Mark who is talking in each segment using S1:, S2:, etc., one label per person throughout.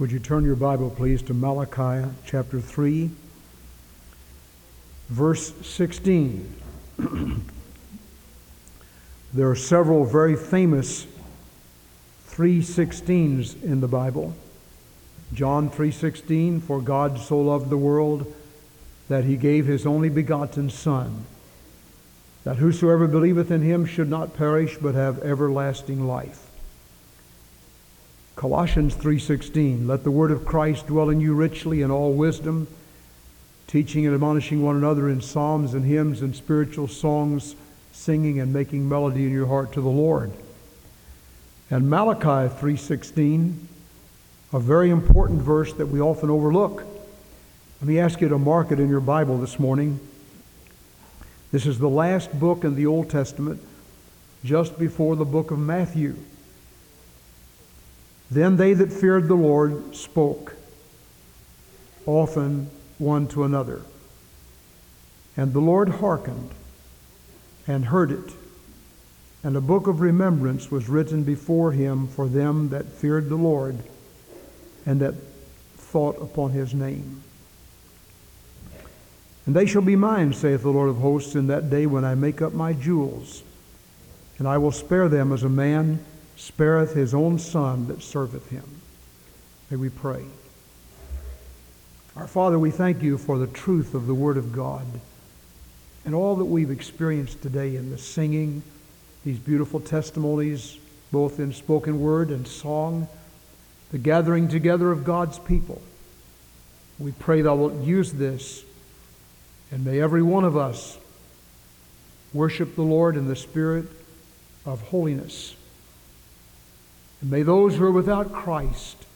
S1: Would you turn your Bible, please, to Malachi chapter 3, verse 16. there are several very famous 316s in the Bible. John 3:16 for God so loved the world that he gave his only begotten son that whosoever believeth in him should not perish but have everlasting life. Colossians 3:16 Let the word of Christ dwell in you richly in all wisdom teaching and admonishing one another in psalms and hymns and spiritual songs singing and making melody in your heart to the Lord. And Malachi 3:16 a very important verse that we often overlook. Let me ask you to mark it in your Bible this morning. This is the last book in the Old Testament just before the book of Matthew. Then they that feared the Lord spoke, often one to another. And the Lord hearkened and heard it. And a book of remembrance was written before him for them that feared the Lord and that thought upon his name. And they shall be mine, saith the Lord of hosts, in that day when I make up my jewels. And I will spare them as a man spareth his own son that serveth him. May we pray. Our Father, we thank you for the truth of the Word of God and all that we've experienced today in the singing, these beautiful testimonies, both in spoken word and song, the gathering together of God's people. We pray thou wilt use this, and may every one of us worship the Lord in the spirit of holiness. And may those who are without Christ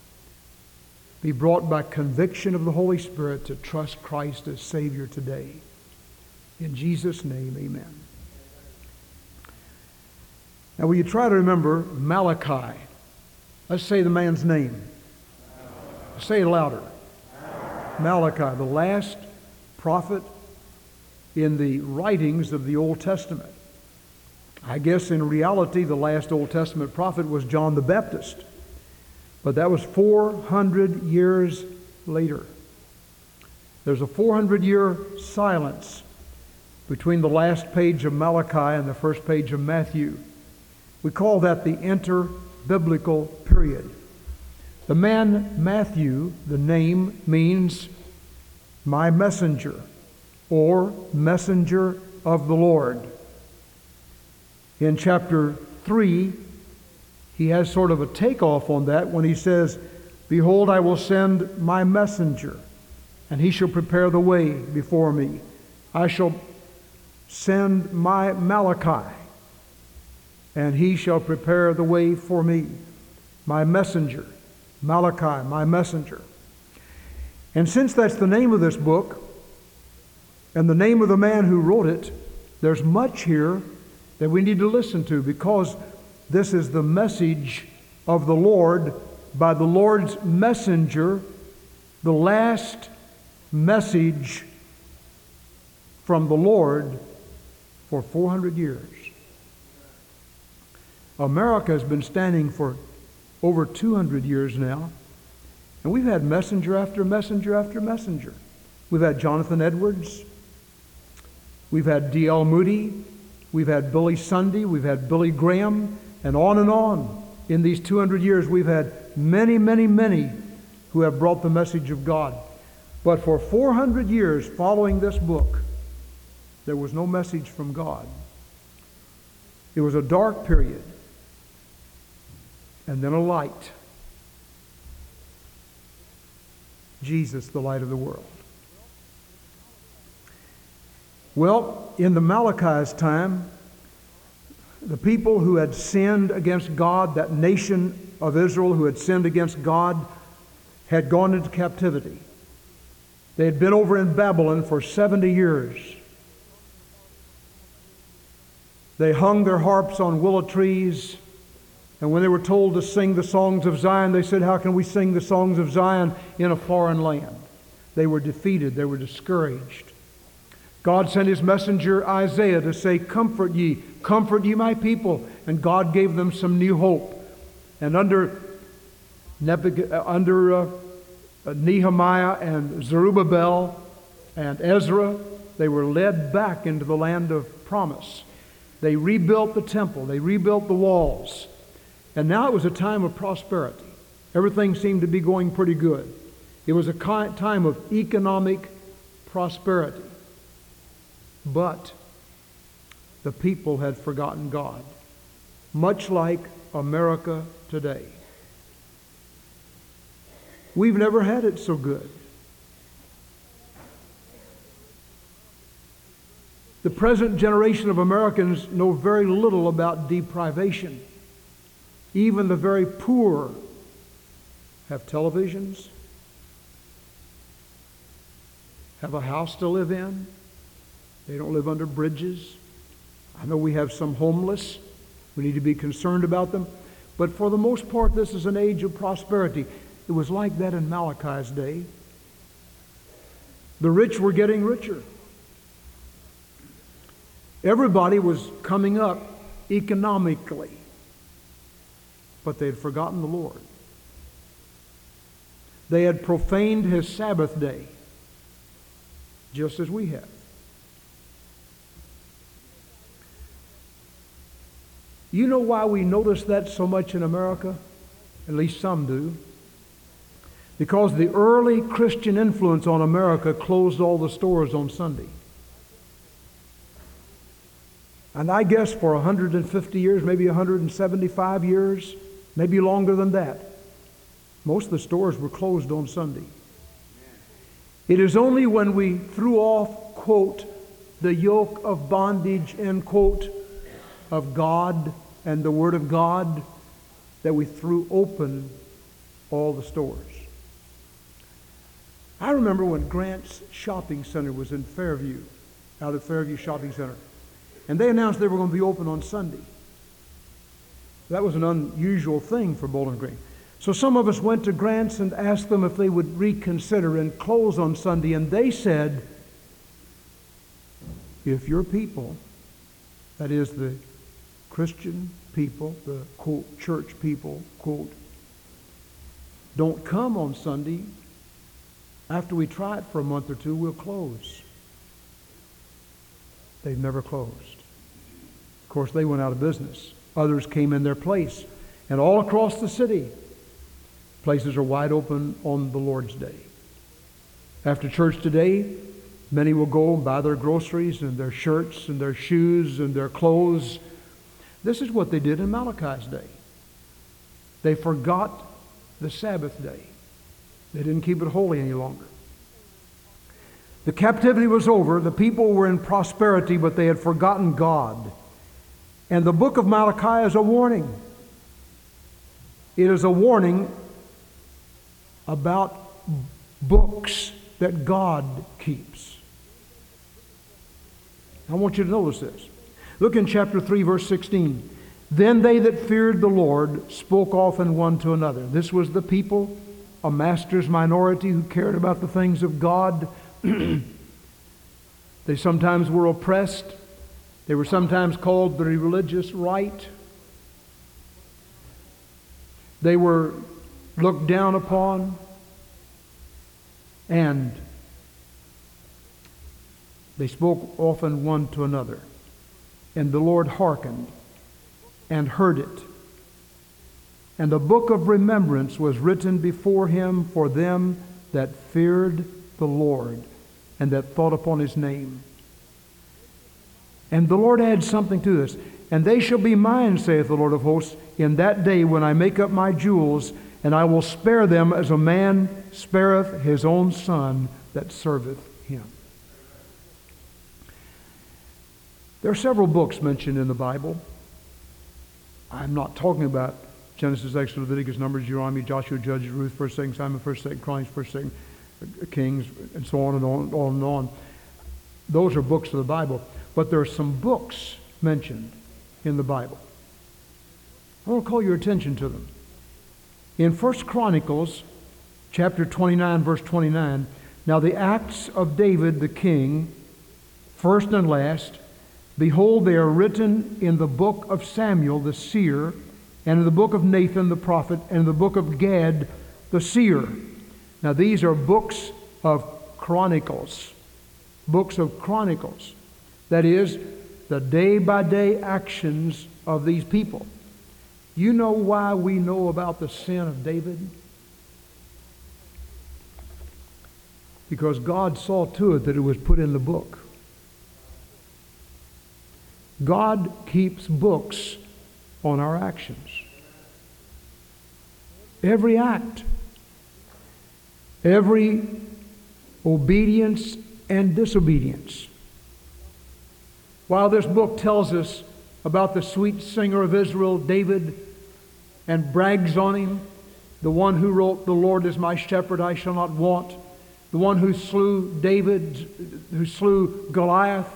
S1: be brought by conviction of the Holy Spirit to trust Christ as Savior today. In Jesus' name, amen. Now, will you try to remember Malachi? Let's say the man's name. Say it louder. Malachi, the last prophet in the writings of the Old Testament. I guess in reality, the last Old Testament prophet was John the Baptist. But that was 400 years later. There's a 400 year silence between the last page of Malachi and the first page of Matthew. We call that the interbiblical period. The man Matthew, the name means my messenger or messenger of the Lord. In chapter 3, he has sort of a takeoff on that when he says, Behold, I will send my messenger, and he shall prepare the way before me. I shall send my Malachi, and he shall prepare the way for me. My messenger, Malachi, my messenger. And since that's the name of this book, and the name of the man who wrote it, there's much here that we need to listen to because this is the message of the Lord by the Lord's messenger, the last message from the Lord for 400 years. America has been standing for over 200 years now, and we've had messenger after messenger after messenger. We've had Jonathan Edwards, we've had D.L. Moody, we've had Billy Sunday, we've had Billy Graham, and on and on. In these 200 years, we've had many, many, many who have brought the message of God. But for 400 years following this book, there was no message from God. It was a dark period, and then a light. Jesus, the light of the world. Well, in the Malachi's time, the people who had sinned against God, that nation of Israel who had sinned against God, had gone into captivity. They had been over in Babylon for 70 years. They hung their harps on willow trees, and when they were told to sing the songs of Zion, they said, How can we sing the songs of Zion in a foreign land? They were defeated, they were discouraged. God sent his messenger Isaiah to say, Comfort ye, comfort ye my people. And God gave them some new hope. And under uh, under uh, Nehemiah and Zerubbabel and Ezra, they were led back into the land of promise. They rebuilt the temple, they rebuilt the walls. And now it was a time of prosperity. Everything seemed to be going pretty good. It was a time of economic prosperity. But the people had forgotten God, much like America today. We've never had it so good. The present generation of Americans know very little about deprivation. Even the very poor have televisions, have a house to live in. They don't live under bridges. I know we have some homeless. We need to be concerned about them. But for the most part, this is an age of prosperity. It was like that in Malachi's day. The rich were getting richer. Everybody was coming up economically, but they had forgotten the Lord. They had profaned his Sabbath day, just as we have. You know why we notice that so much in America? At least some do. Because the early Christian influence on America closed all the stores on Sunday. And I guess for 150 years, maybe 175 years, maybe longer than that, most of the stores were closed on Sunday. It is only when we threw off, quote, the yoke of bondage, end quote, of God and the Word of God that we threw open all the stores. I remember when Grant's Shopping Center was in Fairview, out at Fairview Shopping Center, and they announced they were going to be open on Sunday. That was an unusual thing for Bowling Green. So some of us went to Grant's and asked them if they would reconsider and close on Sunday, and they said, if your people, that is the Christian people, the quote church people, quote, don't come on Sunday, after we try it for a month or two, we'll close. They've never closed. Of course, they went out of business. Others came in their place. And all across the city, places are wide open on the Lord's Day. After church today, many will go and buy their groceries and their shirts and their shoes and their clothes. This is what they did in Malachi's day. They forgot the Sabbath day. They didn't keep it holy any longer. The captivity was over. The people were in prosperity, but they had forgotten God. And the book of Malachi is a warning. It is a warning about books that God keeps. I want you to notice this. Look in chapter 3, verse 16. Then they that feared the Lord spoke often one to another. This was the people a master's minority who cared about the things of God. they sometimes were oppressed. They were sometimes called the religious right. They were looked down upon. And they spoke often one to another. And the Lord hearkened and heard it and a book of remembrance was written before him for them that feared the Lord and that thought upon his name. And the Lord adds something to this. And they shall be mine, saith the Lord of hosts, in that day when I make up my jewels, and I will spare them as a man spareth his own son that serveth him. There are several books mentioned in the Bible. I'm not talking about Genesis, Exodus, Leviticus, Numbers, Deuteronomy, Joshua, Judges, Ruth, First, Second Samuel, First, Second Chronicles, First, Kings, and so on and on, on and on. Those are books of the Bible. But there are some books mentioned in the Bible. I want to call your attention to them. In First Chronicles, chapter 29, verse 29, now the acts of David the king, first and last, behold, they are written in the book of Samuel the seer and in the book of Nathan the prophet, and in the book of Gad the seer. Now, these are books of chronicles. Books of chronicles. That is, the day by day actions of these people. You know why we know about the sin of David? Because God saw to it that it was put in the book. God keeps books on our actions. Every act, every obedience and disobedience. While this book tells us about the sweet singer of Israel, David, and brags on him, the one who wrote, The Lord is my shepherd, I shall not want, the one who slew David, who slew Goliath,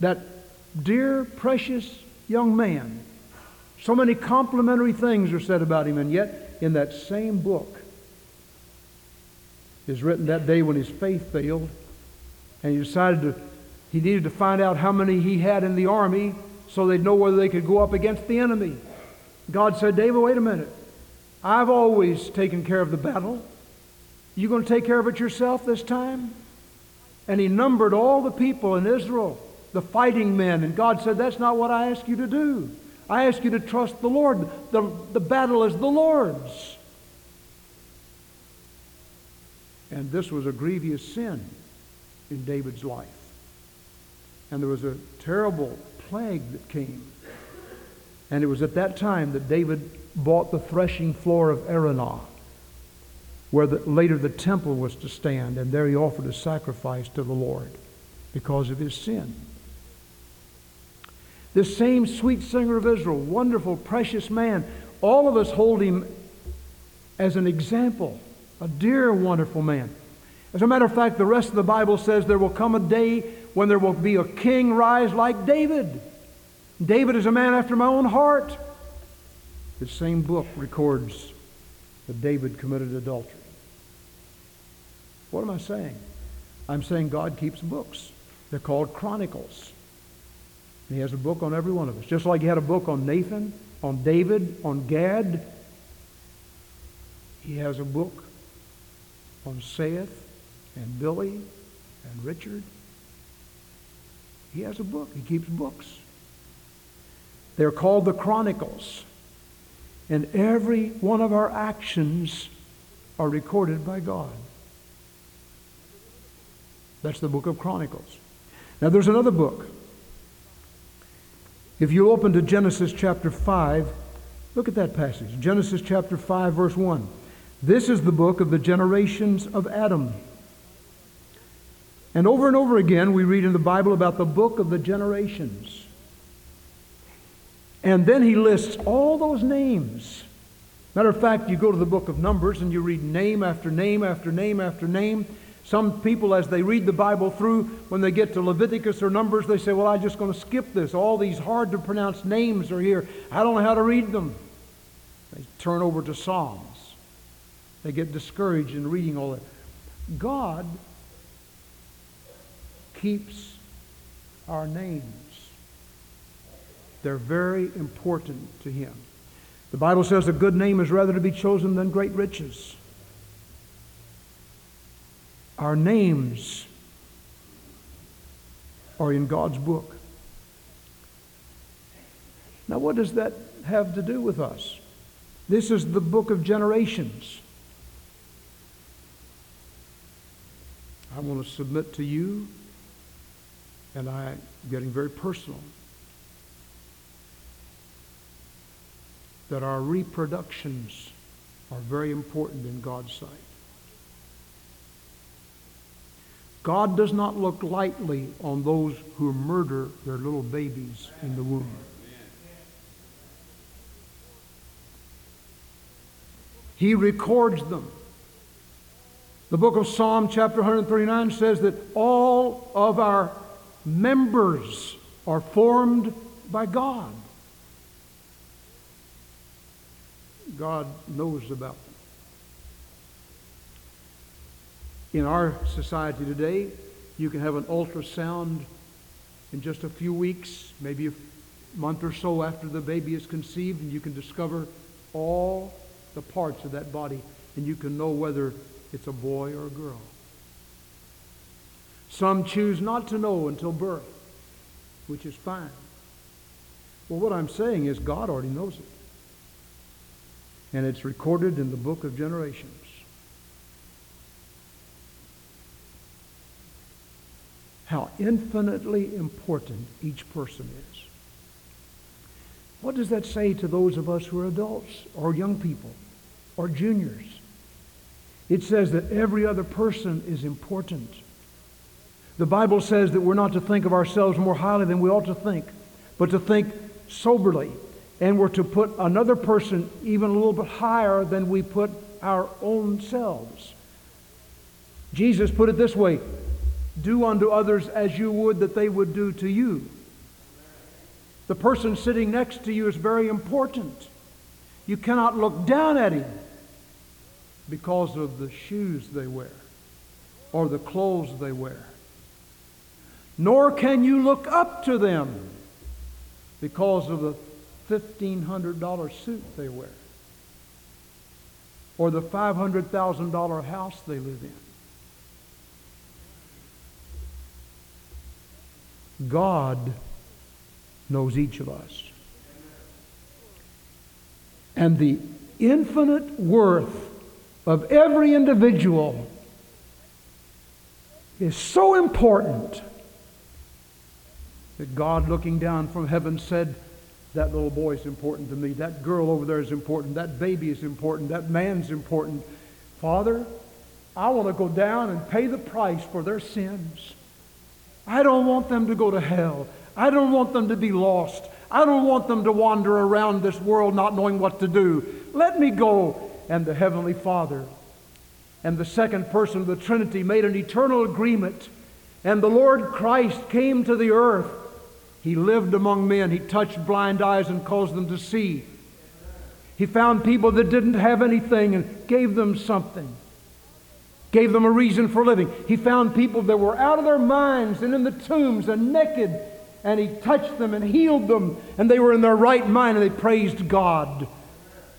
S1: that dear, precious young man. So many complimentary things are said about him, and yet in that same book is written that day when his faith failed, and he decided to, he needed to find out how many he had in the army so they'd know whether they could go up against the enemy. God said, David, wait a minute. I've always taken care of the battle. You going to take care of it yourself this time? And he numbered all the people in Israel the fighting men. And God said, That's not what I ask you to do. I ask you to trust the Lord. The, the battle is the Lord's. And this was a grievous sin in David's life. And there was a terrible plague that came. And it was at that time that David bought the threshing floor of Araunah, where the, later the temple was to stand, and there he offered a sacrifice to the Lord because of his sin. This same sweet singer of Israel, wonderful, precious man, all of us hold him as an example, a dear, wonderful man. As a matter of fact, the rest of the Bible says there will come a day when there will be a king rise like David. David is a man after my own heart. The same book records that David committed adultery. What am I saying? I'm saying God keeps books. They're called chronicles. And he has a book on every one of us. Just like he had a book on Nathan, on David, on Gad. He has a book on Seth and Billy and Richard. He has a book. He keeps books. They're called the Chronicles. And every one of our actions are recorded by God. That's the book of Chronicles. Now, there's another book if you open to Genesis chapter 5, look at that passage. Genesis chapter 5, verse 1. This is the book of the generations of Adam. And over and over again, we read in the Bible about the book of the generations. And then he lists all those names. Matter of fact, you go to the book of Numbers and you read name after name after name after name. Some people, as they read the Bible through, when they get to Leviticus or Numbers, they say, Well, I'm just going to skip this. All these hard to pronounce names are here. I don't know how to read them. They turn over to Psalms. They get discouraged in reading all that. God keeps our names. They're very important to Him. The Bible says a good name is rather to be chosen than great riches. Our names are in God's book. Now, what does that have to do with us? This is the book of generations. I want to submit to you, and I'm getting very personal, that our reproductions are very important in God's sight. God does not look lightly on those who murder their little babies in the womb. He records them. The book of Psalm, chapter 139, says that all of our members are formed by God. God knows about them. In our society today, you can have an ultrasound in just a few weeks, maybe a month or so after the baby is conceived, and you can discover all the parts of that body, and you can know whether it's a boy or a girl. Some choose not to know until birth, which is fine. Well, what I'm saying is God already knows it. And it's recorded in the book of generations. How infinitely important each person is. What does that say to those of us who are adults or young people or juniors? It says that every other person is important. The Bible says that we're not to think of ourselves more highly than we ought to think, but to think soberly. And we're to put another person even a little bit higher than we put our own selves. Jesus put it this way do unto others as you would that they would do to you. The person sitting next to you is very important. You cannot look down at him because of the shoes they wear or the clothes they wear. Nor can you look up to them because of the $1,500 suit they wear or the $500,000 house they live in. God knows each of us. And the infinite worth of every individual is so important that God, looking down from heaven, said, That little boy is important to me. That girl over there is important. That baby is important. That man's important. Father, I want to go down and pay the price for their sins. I don't want them to go to hell. I don't want them to be lost. I don't want them to wander around this world not knowing what to do. Let me go. And the Heavenly Father and the second person of the Trinity made an eternal agreement. And the Lord Christ came to the earth. He lived among men. He touched blind eyes and caused them to see. He found people that didn't have anything and gave them something gave them a reason for living. He found people that were out of their minds and in the tombs and naked, and he touched them and healed them, and they were in their right mind and they praised God.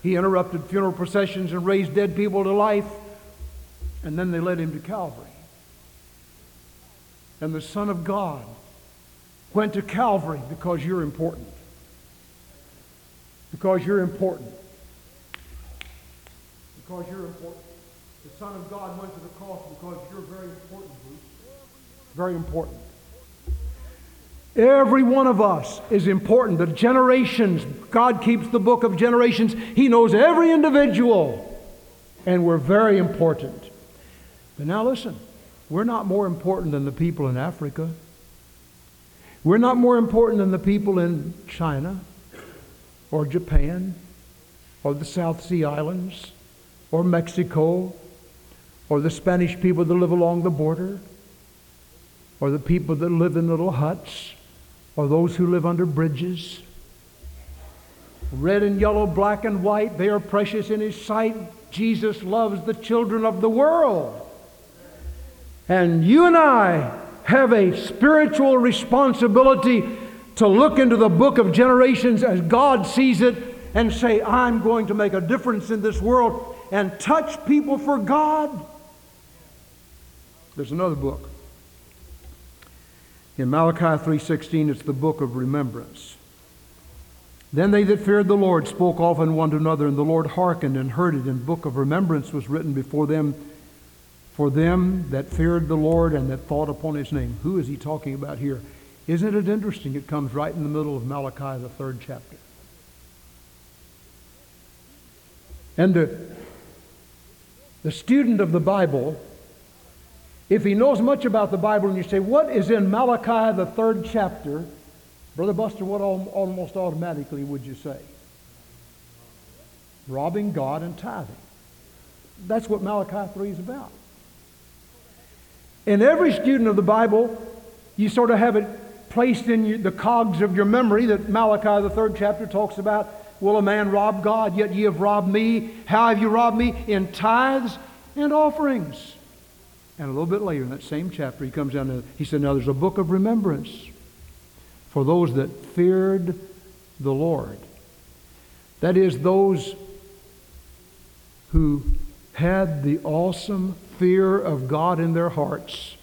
S1: He interrupted funeral processions and raised dead people to life, and then they led him to Calvary. And the Son of God went to Calvary because you're important. Because you're important. Because you're important. Son of God went to the cross because you're very important, Bruce. Very important. Every one of us is important. The generations, God keeps the book of generations. He knows every individual. And we're very important. But now listen, we're not more important than the people in Africa. We're not more important than the people in China or Japan or the South Sea Islands or Mexico or the Spanish people that live along the border, or the people that live in little huts, or those who live under bridges. Red and yellow, black and white, they are precious in His sight. Jesus loves the children of the world. And you and I have a spiritual responsibility to look into the book of generations as God sees it and say, I'm going to make a difference in this world and touch people for God. There's another book. In Malachi 3:16 it's the book of remembrance. Then they that feared the Lord spoke often one to another and the Lord hearkened and heard it and book of remembrance was written before them for them that feared the Lord and that thought upon his name. Who is he talking about here? Isn't it interesting? It comes right in the middle of Malachi, the third chapter. And the, the student of the Bible if he knows much about the Bible and you say, What is in Malachi, the third chapter? Brother Buster, what almost automatically would you say? Robbing God and tithing. That's what Malachi 3 is about. In every student of the Bible, you sort of have it placed in the cogs of your memory that Malachi, the third chapter, talks about Will a man rob God? Yet ye have robbed me. How have you robbed me? In tithes and offerings. And a little bit later in that same chapter, he comes down to, he said, Now there's a book of remembrance for those that feared the Lord. That is, those who had the awesome fear of God in their hearts,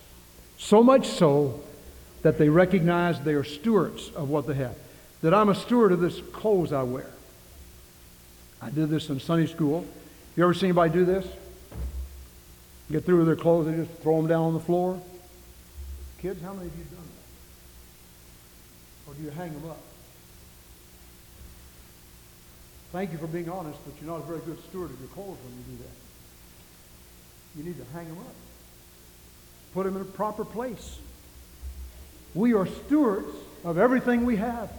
S1: so much so that they recognize they are stewards of what they have. That I'm a steward of this clothes I wear. I did this in Sunday school. You ever seen anybody do this? Get through with their clothes, they just throw them down on the floor? Kids, how many of you done that? Or do you hang them up? Thank you for being honest, but you're not a very good steward of your clothes when you do that. You need to hang them up. Put them in a proper place. We are stewards of everything we have.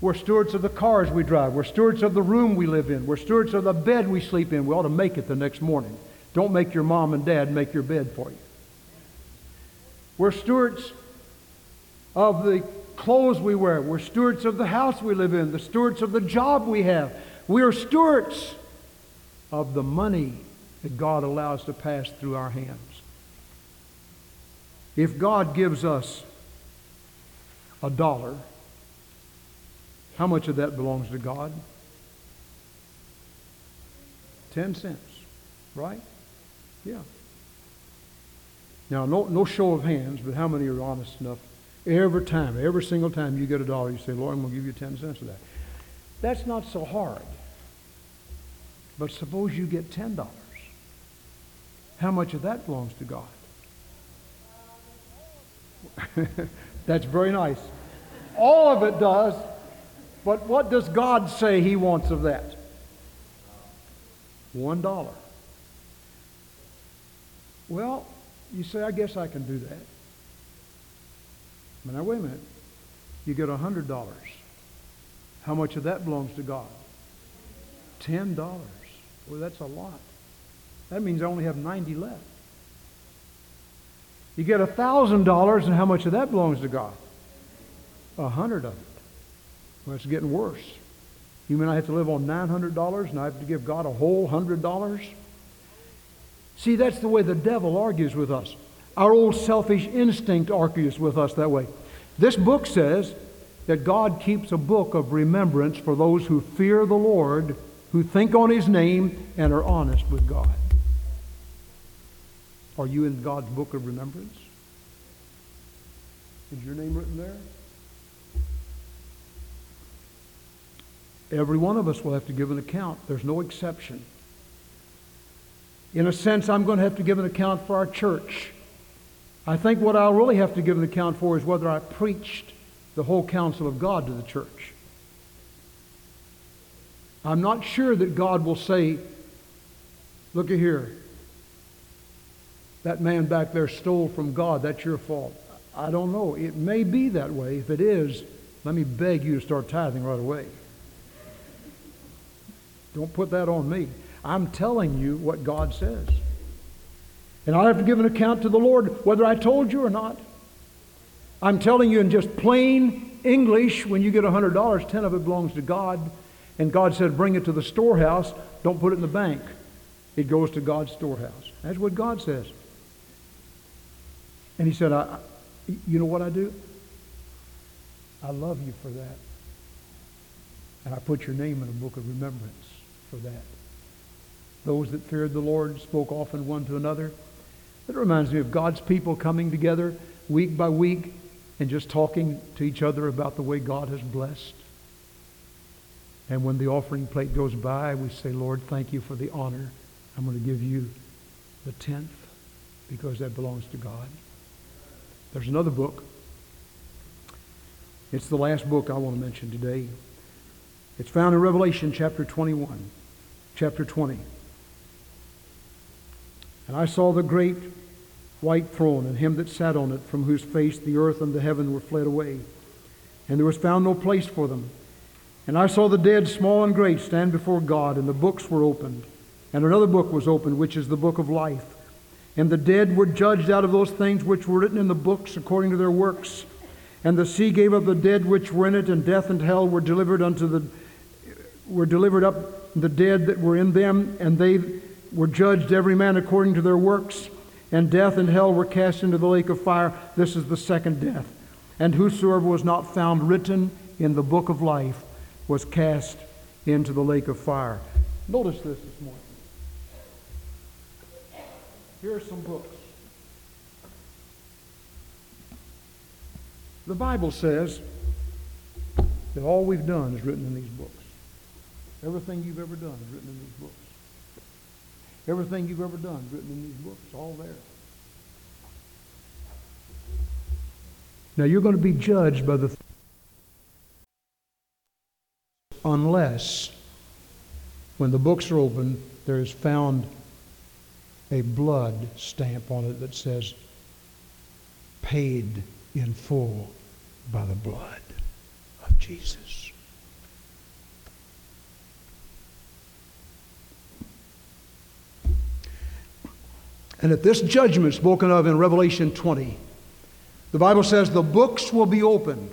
S1: We're stewards of the cars we drive. We're stewards of the room we live in. We're stewards of the bed we sleep in. We ought to make it the next morning. Don't make your mom and dad make your bed for you. We're stewards of the clothes we wear. We're stewards of the house we live in, the stewards of the job we have. We are stewards of the money that God allows to pass through our hands. If God gives us a dollar, how much of that belongs to God? Ten cents, right? Yeah. Now, no, no show of hands, but how many are honest enough? Every time, every single time you get a dollar, you say, Lord, I'm going to give you 10 cents of that. That's not so hard. But suppose you get $10. How much of that belongs to God? That's very nice. All of it does. But what does God say He wants of that? One dollar. Well, you say, I guess I can do that. But now, wait a minute. You get a hundred dollars. How much of that belongs to God? Ten dollars. Well, that's a lot. That means I only have 90 left. You get a thousand dollars, and how much of that belongs to God? A hundred of it. Well, it's getting worse. You mean I have to live on $900 and I have to give God a whole $100? See, that's the way the devil argues with us. Our old selfish instinct argues with us that way. This book says that God keeps a book of remembrance for those who fear the Lord, who think on His name, and are honest with God. Are you in God's book of remembrance? Is your name written there? Every one of us will have to give an account. There's no exception. In a sense, I'm going to have to give an account for our church. I think what I'll really have to give an account for is whether I preached the whole counsel of God to the church. I'm not sure that God will say, Look at here. That man back there stole from God. That's your fault. I don't know. It may be that way. If it is, let me beg you to start tithing right away. Don't put that on me. I'm telling you what God says. And I'll have to give an account to the Lord whether I told you or not. I'm telling you in just plain English, when you get $100, 10 of it belongs to God. And God said, bring it to the storehouse. Don't put it in the bank. It goes to God's storehouse. That's what God says. And he said, I, you know what I do? I love you for that. And I put your name in a book of remembrance for that. Those that feared the Lord spoke often one to another. It reminds me of God's people coming together week by week and just talking to each other about the way God has blessed. And when the offering plate goes by, we say, Lord, thank you for the honor. I'm going to give you the tenth because that belongs to God. There's another book. It's the last book I want to mention today. It's found in Revelation chapter 21, chapter 20. And I saw the great white throne and him that sat on it, from whose face the earth and the heaven were fled away. And there was found no place for them. And I saw the dead, small and great, stand before God, and the books were opened. And another book was opened, which is the book of life. And the dead were judged out of those things which were written in the books according to their works. And the sea gave up the dead which were in it, and death and hell were delivered unto the were delivered up the dead that were in them, and they were judged every man according to their works. And death and hell were cast into the lake of fire. This is the second death. And whosoever was not found written in the book of life was cast into the lake of fire. Notice this this morning. Here are some books. The Bible says that all we've done is written in these books. Everything you've ever done is written in these books. Everything you've ever done written in these books, all there. Now you're going to be judged by the unless when the books are opened there is found a blood stamp on it that says paid in full by the blood of Jesus. And at this judgment spoken of in Revelation 20, the Bible says the books will be opened,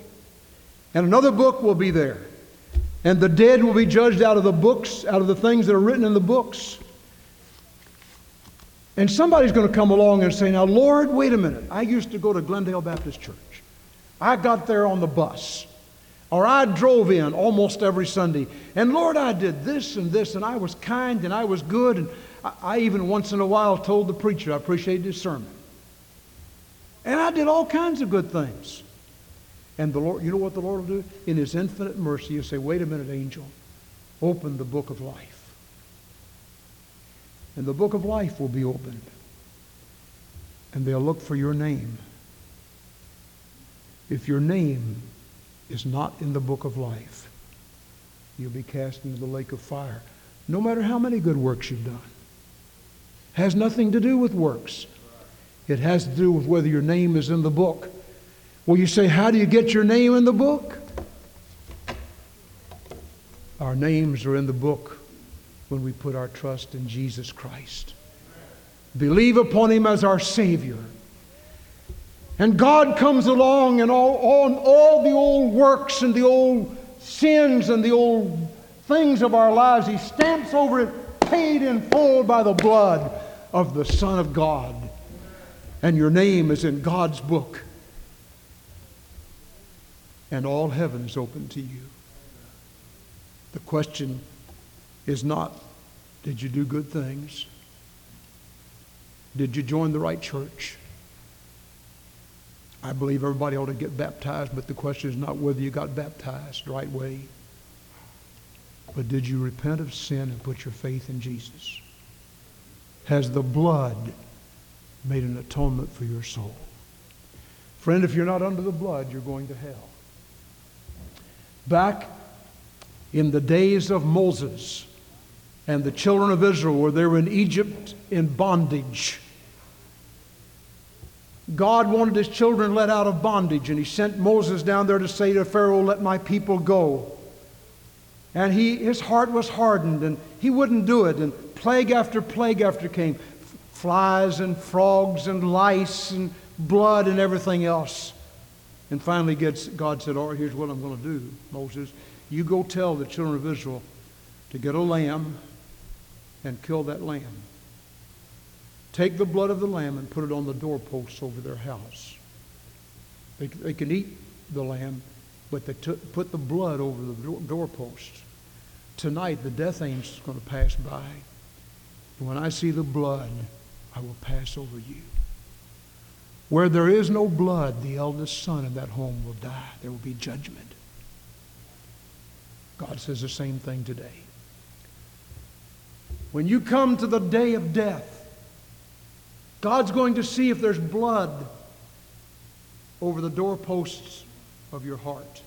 S1: and another book will be there. And the dead will be judged out of the books, out of the things that are written in the books. And somebody's going to come along and say, Now, Lord, wait a minute. I used to go to Glendale Baptist Church. I got there on the bus. Or I drove in almost every Sunday. And Lord, I did this and this, and I was kind and I was good. And I, even once in a while told the preacher I appreciated his sermon. And I did all kinds of good things. And the Lord, you know what the Lord will do? In His infinite mercy, He'll say, Wait a minute, angel. Open the book of life. And the book of life will be opened. And they'll look for your name. If your name is not in the book of life, you'll be cast into the lake of fire. No matter how many good works you've done. Has nothing to do with works. It has to do with whether your name is in the book. Well, you say, How do you get your name in the book? Our names are in the book when we put our trust in Jesus Christ. Believe upon Him as our Savior. And God comes along and all, all, all the old works and the old sins and the old things of our lives, He stamps over it, paid in full by the blood of the Son of God. And your name is in God's book and all heaven is open to you. The question is not, did you do good things? Did you join the right church? I believe everybody ought to get baptized, but the question is not whether you got baptized the right way, but did you repent of sin and put your faith in Jesus? Has the blood made an atonement for your soul? Friend, if you're not under the blood, you're going to hell. Back in the days of Moses and the children of Israel, were in Egypt in bondage, God wanted his children let out of bondage, and he sent Moses down there to say to Pharaoh, Let my people go. And he, his heart was hardened, and he wouldn't do it. And plague after plague after came flies and frogs and lice and blood and everything else. And finally, God said, All right, here's what I'm going to do, Moses. You go tell the children of Israel to get a lamb and kill that lamb. Take the blood of the lamb and put it on the doorposts over their house. They, they can eat the lamb, but they t- put the blood over the door- doorposts. Tonight, the death angel is going to pass by. And when I see the blood, I will pass over you. Where there is no blood, the eldest son in that home will die. There will be judgment. God says the same thing today. When you come to the day of death, God's going to see if there's blood over the doorposts of your heart.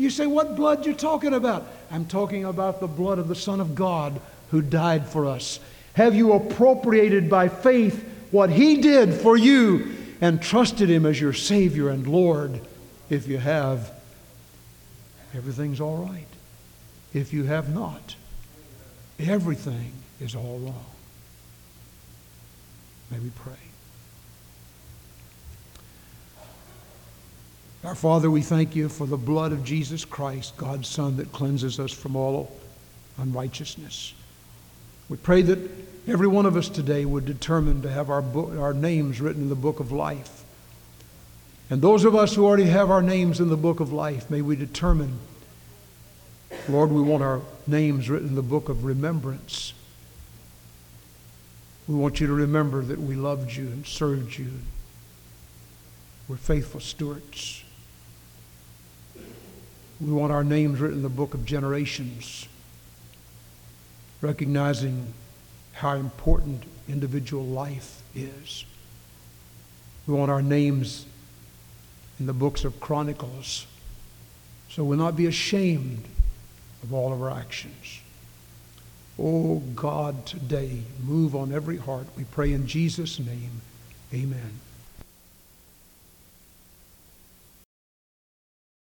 S1: You say, What blood you talking about? I'm talking about the blood of the Son of God who died for us. Have you appropriated by faith what He did for you and trusted Him as your Savior and Lord. If you have, everything's all right. If you have not, everything is all wrong. May we pray. Our Father, we thank you for the blood of Jesus Christ, God's Son, that cleanses us from all unrighteousness. We pray that every one of us today would determine to have our, book, our names written in the book of life. And those of us who already have our names in the book of life, may we determine Lord, we want our names written in the book of remembrance. We want you to remember that we loved you and served you. We're faithful stewards. We want our names written in the book of generations, recognizing how important individual life is. We want our names in the books of Chronicles so we'll not be ashamed of all of our actions. Oh God, today, move on every heart. We pray in Jesus' name. Amen.